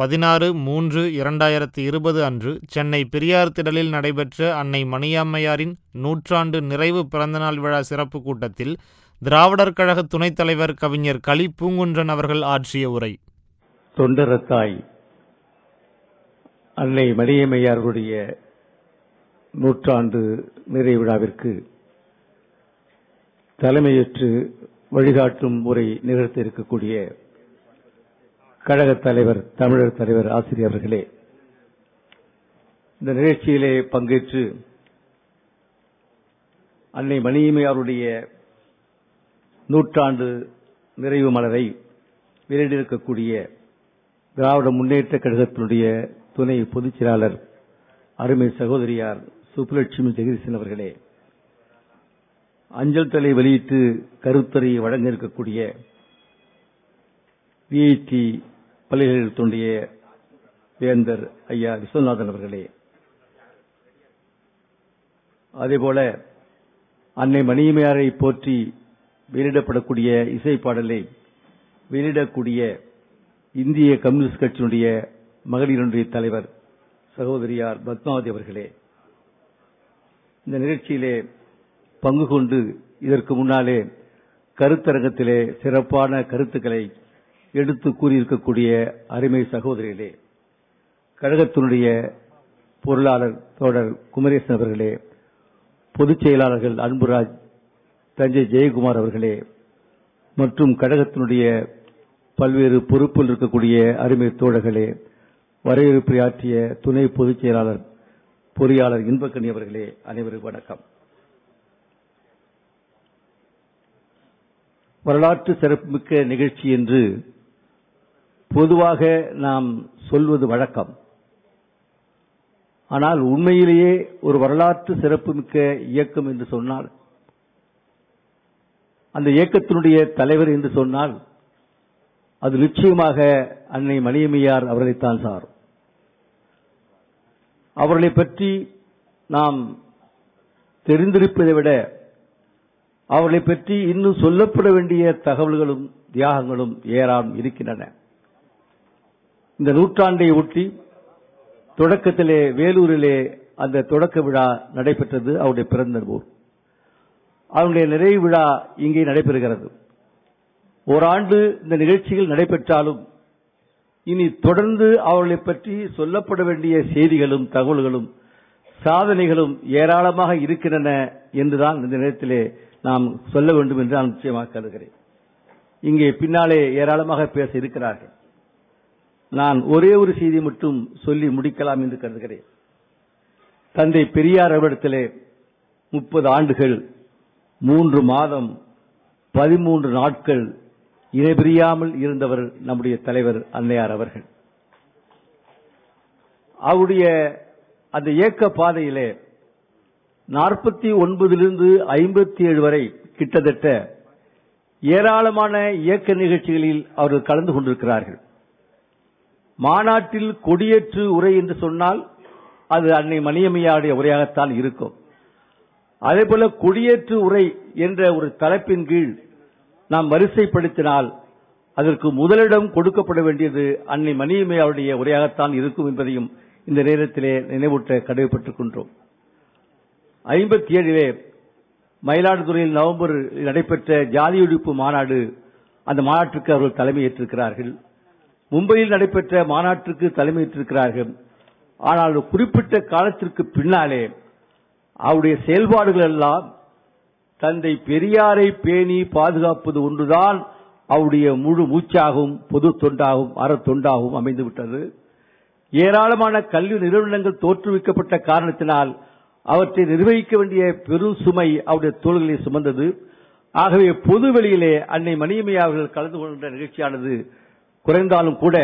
பதினாறு மூன்று இரண்டாயிரத்தி இருபது அன்று சென்னை பெரியார் திடலில் நடைபெற்ற அன்னை மணியம்மையாரின் நூற்றாண்டு நிறைவு பிறந்தநாள் விழா சிறப்பு கூட்டத்தில் திராவிடர் கழக துணைத் தலைவர் கவிஞர் களி பூங்குன்றன் அவர்கள் ஆற்றிய உரை. தொண்டரத்தாய் அன்னை மணியம்மையாருடைய நூற்றாண்டு நிறைவிழாவிற்கு தலைமையேற்று வழிகாட்டும் உரை நிகழ்த்த இருக்கக்கூடிய கழகத் தலைவர் தமிழர் தலைவர் ஆசிரியர் அவர்களே இந்த நிகழ்ச்சியிலே பங்கேற்று அன்னை மணியம்மையாருடைய நூற்றாண்டு நிறைவு மலரை வெளியிட்டிருக்கக்கூடிய திராவிட முன்னேற்ற கழகத்தினுடைய துணை பொதுச் செயலாளர் அருமை சகோதரியார் சுப்புலட்சுமி ஜெகதீசன் அவர்களே அஞ்சல் தலை வெளியிட்டு கருத்தறையை வழங்க இருக்கக்கூடிய விஐடி பல்கலைக்கழகத்தினுடைய வேந்தர் ஐயா விஸ்வநாதன் அவர்களே. அதேபோல அன்னை மணியமையாரை போற்றி வெளியிடப்படக்கூடிய இசை பாடலை வெளியிடக்கூடிய இந்திய கம்யூனிஸ்ட் கட்சியினுடைய மகளிருடைய தலைவர் சகோதரியார் பத்மாவதி அவர்களே இந்த நிகழ்ச்சியிலே பங்கு கொண்டு இதற்கு முன்னாலே கருத்தரங்கத்திலே சிறப்பான கருத்துக்களை எடுத்து கூறியிருக்கக்கூடிய அருமை சகோதரிகளே கழகத்தினுடைய பொருளாளர் தோழர் குமரேசன் அவர்களே பொதுச் செயலாளர்கள் அன்புராஜ் தஞ்சை ஜெயக்குமார் அவர்களே மற்றும் கழகத்தினுடைய பல்வேறு பொறுப்பில் இருக்கக்கூடிய அருமை தோழர்களே வரவேற்பு ஆற்றிய துணை பொதுச் செயலாளர் பொறியாளர் இன்பக்கணி அவர்களே அனைவருக்கும் வணக்கம். வரலாற்று சிறப்புமிக்க நிகழ்ச்சி என்று பொதுவாக நாம் சொல்வது வழக்கம். ஆனால் உண்மையிலேயே ஒரு வரலாற்று சிறப்புமிக்க இயக்கம் என்று சொன்னால் அந்த இயக்கத்தினுடைய தலைவர் என்று சொன்னால் அது நிச்சயமாக அன்னை மணியம்மையார் அவர்களைத்தான் சாரும். அவர்களை பற்றி நாம் தெரிந்திருப்பதை விட அவர்களை பற்றி இன்னும் சொல்லப்பட வேண்டிய தகவல்களும் தியாகங்களும் ஏராளம் இருக்கின்றன. இந்த நூற்றாண்டை ஒட்டி தொடக்கத்திலே வேலூரிலே அந்த தொடக்க விழா நடைபெற்றது அவருடைய பிறந்த ஊர் அவருடைய நிறைவு விழா இங்கே நடைபெறுகிறது. ஓராண்டு இந்த நிகழ்ச்சிகள் நடைபெற்றாலும் இனி தொடர்ந்து அவர்களை பற்றி சொல்லப்பட வேண்டிய செய்திகளும் தகவல்களும் சாதனைகளும் ஏராளமாக இருக்கின்றன என்றுதான் இந்த நேரத்திலே நாம் சொல்ல வேண்டும் என்று நான் நிச்சயமாக கருதுகிறேன். இங்கே பின்னாலே ஏராளமாக பேச இருக்கிறார்கள். நான் ஒரே ஒரு செய்தி மட்டும் சொல்லி முடிக்கலாம் என்று கருதுகிறேன். தந்தை பெரியார் அவரிடத்திலே முப்பது ஆண்டுகள் மூன்று மாதம் பதிமூன்று நாட்கள் இணைபிரியாமல் இருந்தவர் நம்முடைய தலைவர் அன்னையார் அவர்கள். அவருடைய அந்த இயக்க பாதையிலே நாற்பத்தி ஒன்பதிலிருந்து ஐம்பத்தி ஏழு வரை கிட்டத்தட்ட ஏராளமான இயக்க நிகழ்ச்சிகளில் அவர்கள் கலந்து கொண்டிருக்கிறார்கள். மாநாட்டில் கொடியேற்று உரை என்று சொன்னால் அது அன்னை மணியம்மையாருடைய உரையாகத்தான் இருக்கும். அதேபோல கொடியேற்று உரை என்ற ஒரு தலைப்பின் கீழ் நாம் வரிசைப்படுத்தினால் அதற்கு முதலிடம் கொடுக்கப்பட வேண்டியது அன்னை மணியம்மையாருடைய உரையாகத்தான் இருக்கும் என்பதையும் இந்த நேரத்திலே நினைவூட்ட கடமைப்பட்டுக் ஐம்பத்தி ஏழிலே மயிலாடுதுறையில் நவம்பர் நடைபெற்ற ஜாதி ஒழிப்பு மாநாடு அந்த மாநாட்டுக்கு அவர்கள் தலைமையேற்றிருக்கிறார்கள். மும்பையில் நடைபெற்ற மாநாட்டிற்கு தலைமையிட்டிருக்கிறார்கள். ஆனால் குறிப்பிட்ட காலத்திற்கு பின்னாலே அவருடைய செயல்பாடுகள் எல்லாம் தந்தை பெரியாரை பேணி பாதுகாப்பது ஒன்றுதான் அவருடைய முழு மூச்சாகவும் பொது தொண்டாகவும் அற தொண்டாகவும் அமைந்துவிட்டது. ஏராளமான கல்வி நிறுவனங்கள் தோற்றுவிக்கப்பட்ட காரணத்தினால் அவற்றை நிர்வகிக்க வேண்டிய பெரும் சுமை அவருடைய தோள்களை சுமந்தது. ஆகவே பொது வெளியிலே அன்னை மணியம்மையா அவர்கள் கலந்து கொள்கின்ற நிகழ்ச்சியானது குறைந்தாலும் கூட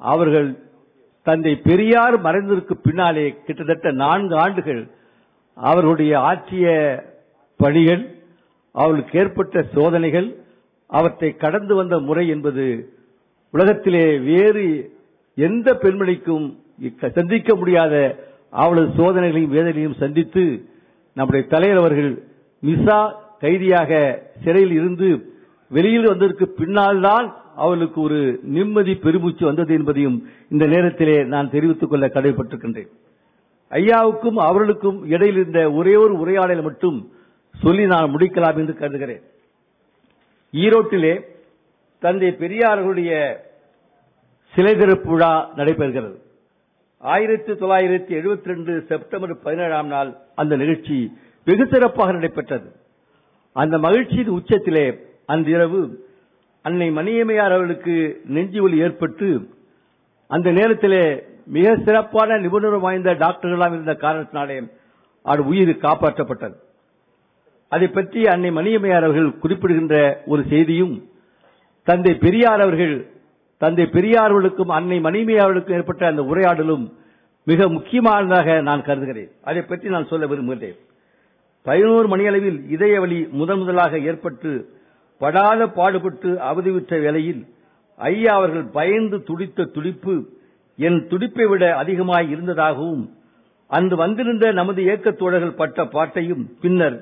அவர்கள் தந்தை பெரியார் மறைந்ததற்கு பின்னாலே கிட்டத்தட்ட நான்கு ஆண்டுகள் அவர்களுடைய ஆற்றிய பணிகள் அவர்களுக்கு ஏற்பட்ட சோதனைகள் அவற்றை கடந்து வந்த முறை என்பது உலகத்திலே வேறு எந்த பெண்மணிக்கும் சந்திக்க முடியாத அவளது சோதனைகளையும் வேதனையும் சந்தித்து நம்முடைய தலைவர் அவர்கள் மிசா கைதியாக சிறையில் இருந்து வெளியில் வந்ததற்கு பின்னால் தான் அவளுக்கு ஒரு நிம்மதி பெருமூச்சு வந்தது என்பதையும் இந்த நேரத்திலே நான் தெரிவித்துக் கொள்ள கடமைப்பட்டிருக்கின்றேன். ஐயாவுக்கும் அவர்களுக்கும் இடையில் இருந்த ஒரே ஒரு உரையாடலை மட்டும் சொல்லி நான் முடிக்கலாம் என்று கருதுகிறேன். ஈரோட்டிலே தந்தை பெரியார்களுடைய சிலை திறப்பு விழா நடைபெறுகிறது. ஆயிரத்தி தொள்ளாயிரத்தி எழுபத்தி ரெண்டு செப்டம்பர் பதினேழாம் நாள் அந்த நிகழ்ச்சி வெகு சிறப்பாக நடைபெற்றது. அந்த மகிழ்ச்சியின் உச்சத்திலே அன்றிரவு அன்னை மணியம்மையார் அவர்களுக்கு நெஞ்சு ஒலி ஏற்பட்டு அந்த நேரத்திலே மிக சிறப்பான நிபுணர் வாய்ந்த டாக்டர்களாக இருந்த காரணத்தினாலே அவர் உயிர் காப்பாற்றப்பட்டது. அதை பற்றி அன்னை மணியம்மையார் அவர்கள் குறிப்பிடுகின்ற ஒரு செய்தியும் தந்தை பெரியார் அவர்கள் தந்தை பெரியார் அவர்களுக்கும் அன்னை மணியம்மையார் அவர்களுக்கும் ஏற்பட்ட அந்த உரையாடலும் மிக முக்கியமானதாக நான் கருதுகிறேன். அதை பற்றி நான் சொல்ல விரும்புகிறேன். பதினோரு மணியளவில் இதய வலி முதன் முதலாக ஏற்பட்டு படாத பாடுபட்டு அவதிவிட்ட வேளையில் ஐயா அவர்கள் பயந்து துடித்த துடிப்பு என் துடிப்பை விட அதிகமாய் இருந்ததாகவும் அன்று வந்திருந்த நமது இயக்கத் தோழர்கள் பட்ட பாட்டையும் பின்னர்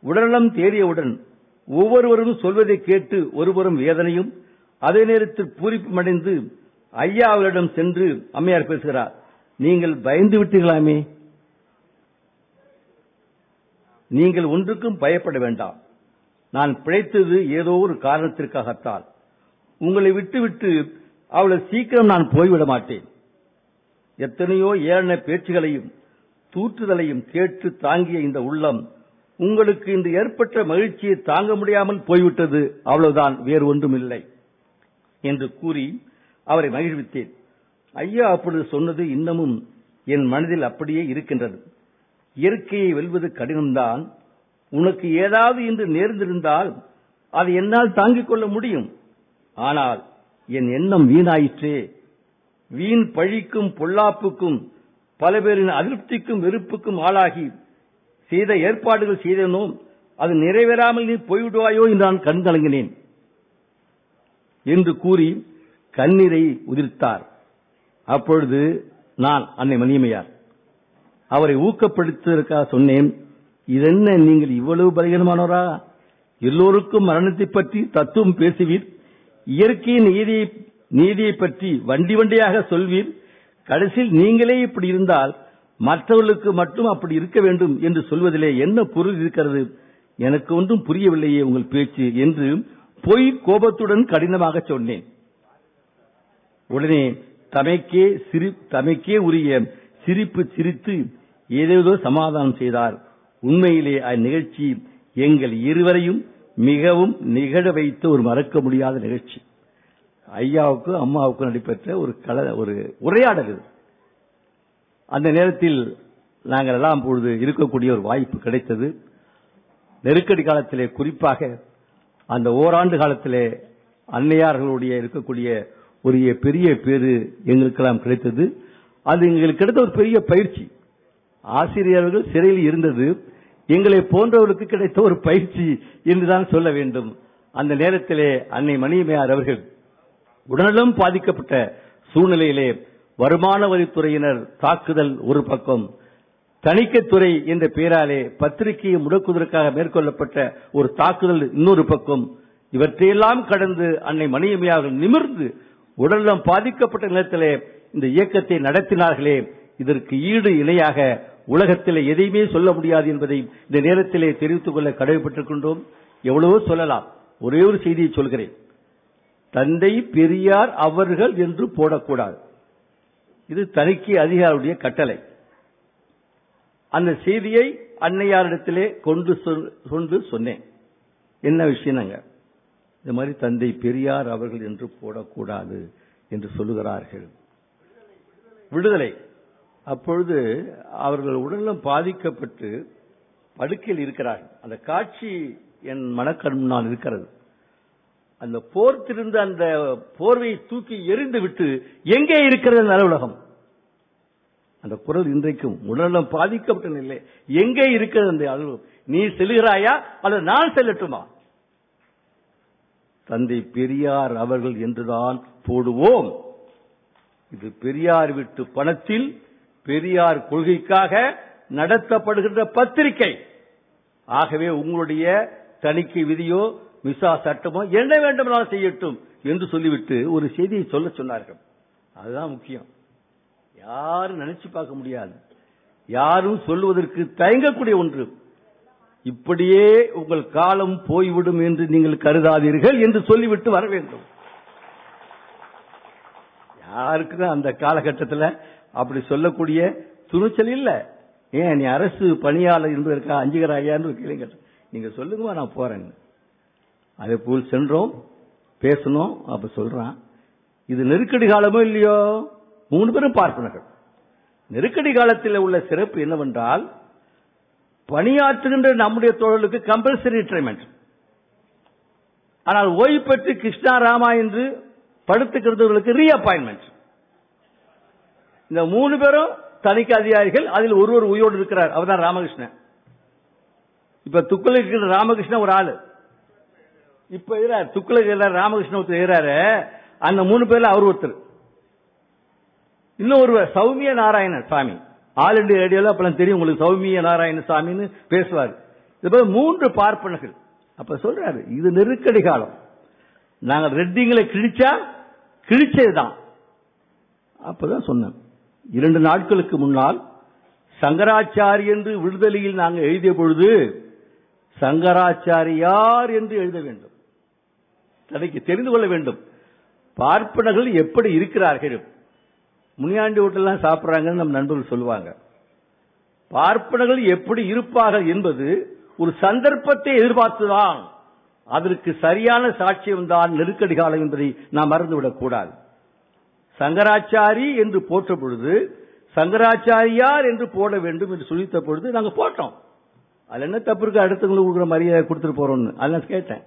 உடல்நலம் தேறியவுடன் ஒவ்வொருவரும் சொல்வதை கேட்டு ஒருவரும் வேதனையும் அதே நேரத்தில் பூரிப்புமடைந்து ஐயா அவர்களிடம் சென்று அம்மையார் பேசுகிறார். நீங்கள் பயந்து விட்டீர்களாமே? நீங்கள் ஒன்றுக்கும் பயப்பட வேண்டாம். நான் பிழைத்தது ஏதோ ஒரு காரணத்திற்காகத்தான். உங்களை விட்டுவிட்டு அவ்வளவு சீக்கிரம் நான் போய்விட மாட்டேன். எத்தனையோ ஏழன பேச்சுகளையும் தூற்றுதலையும் கேட்டு தாங்கிய இந்த உள்ளம் உங்களுக்கு இந்த ஏற்பட்ட மகிழ்ச்சியை தாங்க முடியாமல் போய்விட்டது அவ்வளவுதான் வேறு ஒன்றும் இல்லை என்று கூறி அவரை மகிழ்வித்தேன். ஐயா அப்பொழுது சொன்னது இன்னமும் என் மனதில் அப்படியே இருக்கின்றது. இயற்கையை வெல்வது கடினம்தான் உனக்கு ஏதாவது இன்று நேர்ந்திருந்தால் அதை என்னால் தாங்கிக் கொள்ள முடியும். ஆனால் என் எண்ணம் வீணாயிற்றே. வீண் பழிக்கும் பொல்லாப்புக்கும் பல பேரின் அதிருப்திக்கும் வெறுப்புக்கும் ஆளாகி செய்த ஏற்பாடுகள் செய்தனோ அது நிறைவேறாமல் நீ போய்விடுவாயோ என்று நான் கண்கலங்கினேன் என்று கூறி கண்ணீரை உதிர்த்தார். அப்பொழுது நான் அன்னை மணியமையார் அவரை ஊக்கப்படுத்துவதற்காக சொன்னேன் இதென்ன நீங்கள் இவ்வளவு பலகீனமானவரா? எல்லோருக்கும் மரணத்தை பற்றி தத்துவம் பேசுவீர். இயற்கையின் நீதியை நீதியை பற்றி வண்டி வண்டியாக சொல்வீர். கடைசியில் நீங்களே இப்படி இருந்தால் மற்றவர்களுக்கு மட்டும் அப்படி இருக்க வேண்டும் என்று சொல்வதிலே என்ன பொருள் இருக்கிறது? எனக்கு ஒன்றும் புரியவில்லையே உங்கள் பேச்சு என்று பொய் கோபத்துடன் கடினமாக சொன்னேன். உடனே தமைக்கே சிரி தமைக்கே உரிய சிரிப்பு சிரித்து ஏதேதோ சமாதானம் செய்தார். உண்மையிலே அந்நிகழ்ச்சி எங்கள் இருவரையும் மிகவும் நிகழ வைத்த ஒரு மறக்க முடியாத நிகழ்ச்சி. ஐயாவுக்கும் அம்மாவுக்கும் நடைபெற்ற ஒரு கல ஒரு உரையாடல் இது. அந்த நேரத்தில் நாங்கள் எல்லாம் பொழுது இருக்கக்கூடிய ஒரு வாய்ப்பு கிடைத்தது. நெருக்கடி காலத்திலே குறிப்பாக அந்த ஓராண்டு காலத்திலே அன்னையார்களுடைய இருக்கக்கூடிய ஒரு பெரிய பேரு எங்களுக்கெல்லாம் கிடைத்தது. அது எங்களுக்கு கிடைத்த ஒரு பெரிய பயிற்சி. ஆசிரியர்கள் சிறையில் இருந்தது. எங்களை போன்றவர்களுக்கு கிடைத்த ஒரு பயிற்சி என்றுதான் சொல்ல வேண்டும். அந்த நேரத்திலே அன்னை மணியமையார் அவர்கள் உடலும் பாதிக்கப்பட்ட சூழ்நிலையிலே வருமான வரித்துறையினர் தாக்குதல் ஒரு பக்கம் தணிக்கைத்துறை என்ற பெயராலே பத்திரிகையை முடக்குவதற்காக மேற்கொள்ளப்பட்ட ஒரு தாக்குதல் இன்னொரு பக்கம் இவற்றையெல்லாம் கடந்து அன்னை மணியமையார்கள் நிமிர்ந்து உடல்நலம் பாதிக்கப்பட்ட நிலத்திலே இந்த இயக்கத்தை நடத்தினார்களே இதற்கு ஈடு இணையாக உலகத்திலே எதையுமே சொல்ல முடியாது என்பதை இந்த நேரத்திலே தெரிவித்துக் கொள்ள கடமைப்பட்டிருக்கின்றோம். எவ்வளவோ சொல்லலாம். ஒரே ஒரு செய்தியை சொல்கிறேன். தந்தை பெரியார் அவர்கள் என்று போடக்கூடாது. இது தணிக்கை அதிகாரியுடைய கட்டளை. அந்த செய்தியை அன்னையாரிடத்திலே கொண்டு கொண்டு சொன்னேன். என்ன விஷயம்ங்க? இந்த மாதிரி தந்தை பெரியார் அவர்கள் என்று போடக்கூடாது என்று சொல்லுகிறார்கள். விடுதலை. அப்பொழுது அவர்கள் உடலும் பாதிக்கப்பட்டு படுக்கையில் இருக்கிறார்கள். அந்த காட்சி என் மனக்கண் இருக்கிறது. அந்த போர்த்திருந்த அந்த போர்வையை தூக்கி எரிந்து விட்டு எங்கே இருக்கிறது அந்த உலகம் அந்த குரல் இன்றைக்கும் உடலம் பாதிக்கப்பட்ட நிலை. எங்கே இருக்கிறது அந்த அலுவலகம்? நீ செல்கிறாயா? அல்லது நான் செல்லட்டுமா? தந்தை பெரியார் அவர்கள் என்றுதான் போடுவோம். இது பெரியார் விட்டு பணத்தில் பெரியார் கொள்கைக்காக நடத்தப்படுகின்ற பத்திரிகை. ஆகவே உங்களுடைய தணிக்கை விதியோ மிசா சட்டமோ என்ன வேண்டுமானாலும் செய்யட்டும் என்று சொல்லிவிட்டு ஒரு செய்தியை சொல்ல சொன்னார்கள். அதுதான் முக்கியம். யாரும் நினைச்சு பார்க்க முடியாது. யாரும் சொல்லுவதற்கு தயங்கக்கூடிய ஒன்று. இப்படியே உங்கள் காலம் போய்விடும் என்று நீங்கள் கருதாதீர்கள் என்று சொல்லிவிட்டு வர வேண்டும். யாருக்கும் அந்த காலகட்டத்தில் அப்படி சொல்லக்கூடிய துணிச்சல் இல்ல. ஏன் நீ அரசு பணியாளர் என்பதற்கா அஞ்சுகிறாயான்னு ஒரு கேள்வி கேட்டேன். நீங்க சொல்லுங்கம்மா நான் போறேன். அதே போல் சென்றோம் பேசணும் அப்ப சொல்றான் இது நெருக்கடி காலமோ இல்லையோ? மூணு பேரும் பார்ப்பனர்கள். நெருக்கடி காலத்தில் உள்ள சிறப்பு என்னவென்றால் பணியாற்றுகின்ற நம்முடைய தொழிலுக்கு கம்பல்சரி ரிட்டைர்மெண்ட் ஆனால் ஓய்வு பெற்று கிருஷ்ணா ராமா என்று படுத்துக்கிறவர்களுக்கு ரீஅப்பாயின்மெண்ட் இந்த மூணு பேரும் தணிக்கை அதிகாரிகள் அதில் ஒருவர் உயிரோடு இருக்கிறார். அவர் தான் ராமகிருஷ்ணன். இப்ப துக்குல இருக்கிற ராமகிருஷ்ணன் ஒரு ஆளு. இப்ப இருக்கிறார் துக்குல இருக்கிற ராமகிருஷ்ணன் ஒருத்தர் இருக்கிறாரு அந்த மூணு பேர்ல அவர் ஒருத்தர். இன்னும் ஒருவர் சௌமிய நாராயண சாமி. ஆல் இண்டியா ரேடியோல அப்பெல்லாம் தெரியும் உங்களுக்கு சௌமிய நாராயண சாமின்னு பேசுவார். இது போல மூன்று பார்ப்பனர்கள். அப்ப சொல்றாரு இது நெருக்கடி காலம். நாங்கள் ரெட்டிங்களை கிழிச்சா கிழிச்சதுதான். அப்பதான் சொன்னேன். இரண்டு நாட்களுக்கு முன்னால் சங்கராச்சாரி என்று விடுதலையில் நாங்கள் எழுதிய பொழுது சங்கராச்சாரியார் என்று எழுத வேண்டும். தனக்கு தெரிந்து கொள்ள வேண்டும். பார்ப்பனர்கள் எப்படி இருக்கிறார்கள்? முனியாண்டி வீட்டெல்லாம் சாப்பிட்றாங்கன்னு நம் நண்பர்கள் சொல்லுவாங்க. பார்ப்பனர்கள் எப்படி இருப்பார்கள் என்பது ஒரு சந்தர்ப்பத்தை எதிர்பார்த்துதான். அதற்கு சரியான சாட்சியம் தான் நெருக்கடி காலம் என்பதை நாம் மறந்துவிடக் கூடாது சங்கராச்சாரி என்று போட்ட பொழுது சங்கராச்சாரியார் என்று போட வேண்டும் என்று சொல்லித்த பொழுது நாங்கள் போட்டோம். அதில் என்ன தப்பு இருக்கு? அடுத்தவங்களுக்கு கொடுக்குற மரியாதை கொடுத்துட்டு போறோம்னு. அதெல்லாம் கேட்டேன்.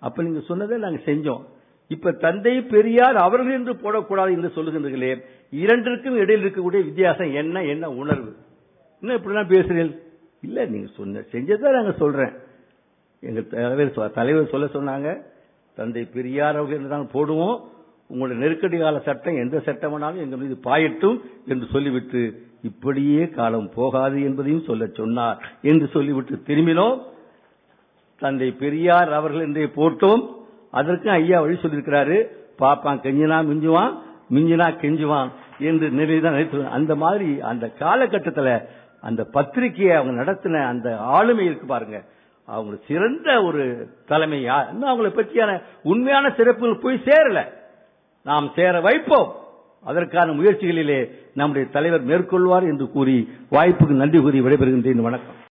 அப்ப நீங்க சொன்னதை நாங்கள் செஞ்சோம். இப்ப தந்தை பெரியார் அவர்கள் என்று போடக்கூடாது என்று சொல்லுகின்றீர்களே இரண்டிற்கும் இடையில் இருக்கக்கூடிய வித்தியாசம் என்ன என்ன உணர்வு? இன்னும் இப்படிலாம் பேசுறீர்கள்? இல்ல நீங்க சொன்ன செஞ்சதை நாங்க சொல்றேன். எங்க தலைவர் சொ- தலைவர் சொல்ல சொன்னாங்க தந்தை பெரியார் அவர்கள் என்று போடுவோம். உங்களுடைய நெருக்கடி கால சட்டம் எந்த சட்டம் வேணாலும் எங்கள் மீது பாயட்டும் என்று சொல்லிவிட்டு இப்படியே காலம் போகாது என்பதையும் சொல்ல சொன்னார் என்று சொல்லிவிட்டு திரும்பினோம். தந்தை பெரியார் அவர்கள் என்றே போட்டோம் அதற்கும் ஐயா வழி சொல்லியிருக்கிறாரு பாப்பான் கெஞ்சினா மிஞ்சுவான் மிஞ்சினா கெஞ்சுவான் என்று நிலைதான் நினைத்து அந்த மாதிரி அந்த காலகட்டத்தில் அந்த பத்திரிகையை அவங்க நடத்தின அந்த ஆளுமை இருக்கு பாருங்க. அவங்க சிறந்த ஒரு தலைமையா இன்னும் அவங்களை பற்றியான உண்மையான சிறப்புகள் போய் சேரல. நாம் சேர வைப்போம். அதற்கான முயற்சிகளிலே நம்முடைய தலைவர் மேற்கொள்வார் என்று கூறி வாய்ப்புக்கு நன்றி கூறி விடைபெறுகின்றேன். வணக்கம்.